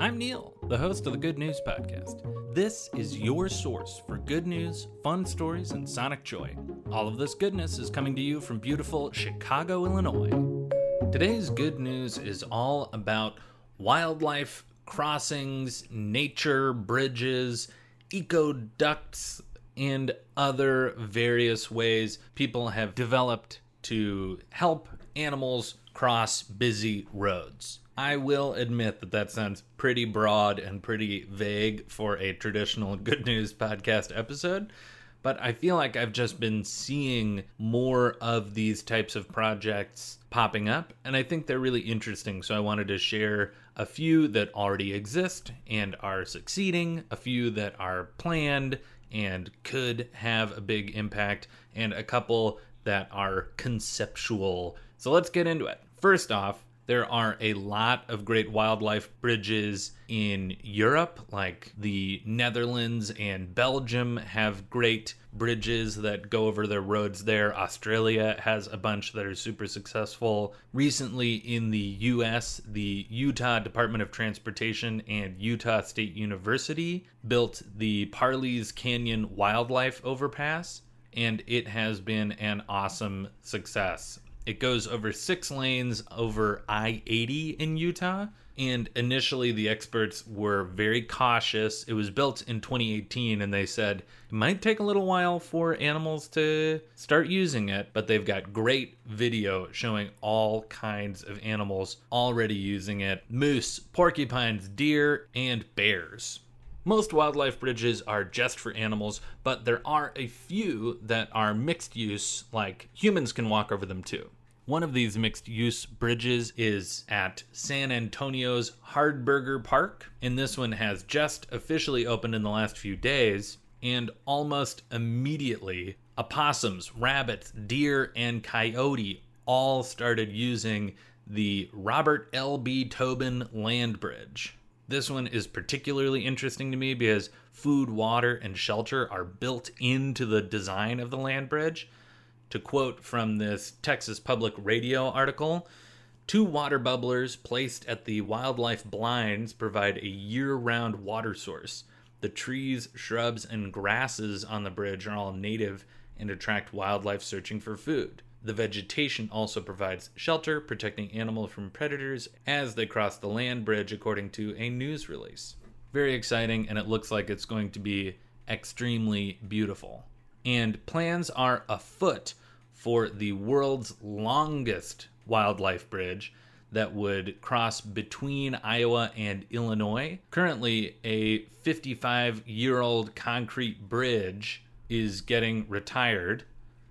I'm Neil, the host of the Good News Podcast. This is your source for good news, fun stories, and sonic joy. All of this goodness is coming to you from beautiful Chicago, Illinois. Today's good news is all about wildlife crossings, nature bridges, eco ducts, and other various ways people have developed to help animals cross busy roads. I will admit that that sounds pretty broad and pretty vague for a traditional good news podcast episode, but I feel like I've just been seeing more of these types of projects popping up, and I think they're really interesting. So I wanted to share a few that already exist and are succeeding, a few that are planned and could have a big impact, and a couple that are conceptual. So let's get into it. First off, there are a lot of great wildlife bridges in Europe, like the Netherlands and Belgium have great bridges that go over their roads there. Australia has a bunch that are super successful. Recently in the US, the Utah Department of Transportation and Utah State University built the Parley's Canyon Wildlife Overpass, and it has been an awesome success. It goes over six lanes over I 80 in Utah. And initially, the experts were very cautious. It was built in 2018, and they said it might take a little while for animals to start using it, but they've got great video showing all kinds of animals already using it moose, porcupines, deer, and bears. Most wildlife bridges are just for animals, but there are a few that are mixed use, like humans can walk over them too. One of these mixed use bridges is at San Antonio's Hardberger Park, and this one has just officially opened in the last few days. And almost immediately, opossums, rabbits, deer, and coyote all started using the Robert L.B. Tobin Land Bridge. This one is particularly interesting to me because food, water, and shelter are built into the design of the land bridge. To quote from this Texas Public Radio article, two water bubblers placed at the wildlife blinds provide a year round water source. The trees, shrubs, and grasses on the bridge are all native and attract wildlife searching for food. The vegetation also provides shelter, protecting animals from predators as they cross the land bridge, according to a news release. Very exciting, and it looks like it's going to be extremely beautiful and plans are afoot for the world's longest wildlife bridge that would cross between Iowa and Illinois. Currently, a 55 year old concrete bridge is getting retired,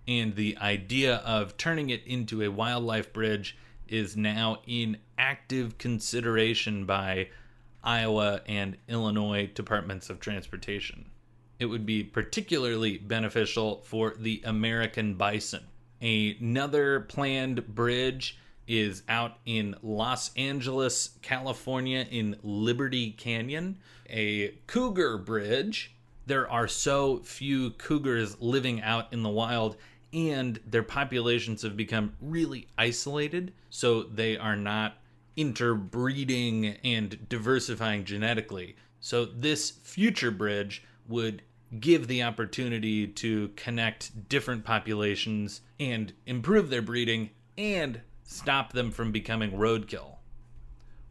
and the idea of turning it into a wildlife bridge is now in active consideration by Iowa and Illinois departments of transportation it would be particularly beneficial for the American bison. Another planned bridge is out in Los Angeles, California, in Liberty Canyon, a cougar bridge. There are so few cougars living out in the wild, and their populations have become really isolated, so they are not interbreeding and diversifying genetically. So, this future bridge would give the opportunity to connect different populations and improve their breeding and stop them from becoming roadkill.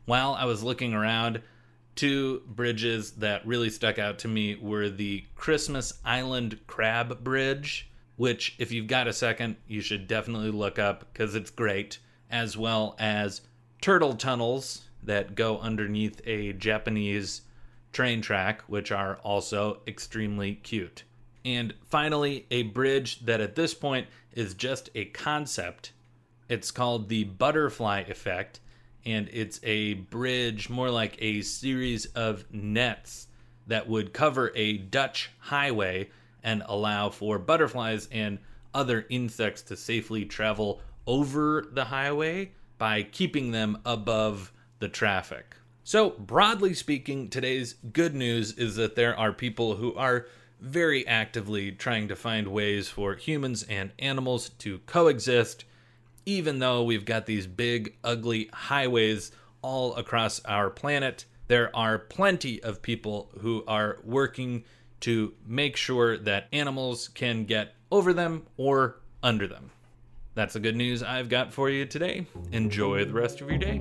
While I was looking around, two bridges that really stuck out to me were the Christmas Island Crab Bridge, which, if you've got a second, you should definitely look up because it's great, as well as turtle tunnels that go underneath a Japanese train track, which are also extremely cute. And finally, a bridge that at this point is just a concept. It's called the butterfly effect, and it's a bridge more like a series of nets that would cover a Dutch highway and allow for butterflies and other insects to safely travel over the highway by keeping them above the traffic. So, broadly speaking, today's good news is that there are people who are very actively trying to find ways for humans and animals to coexist, even though we've got these big, ugly highways all across our planet. There are plenty of people who are working to make sure that animals can get over them or under them. That's the good news I've got for you today. Enjoy the rest of your day.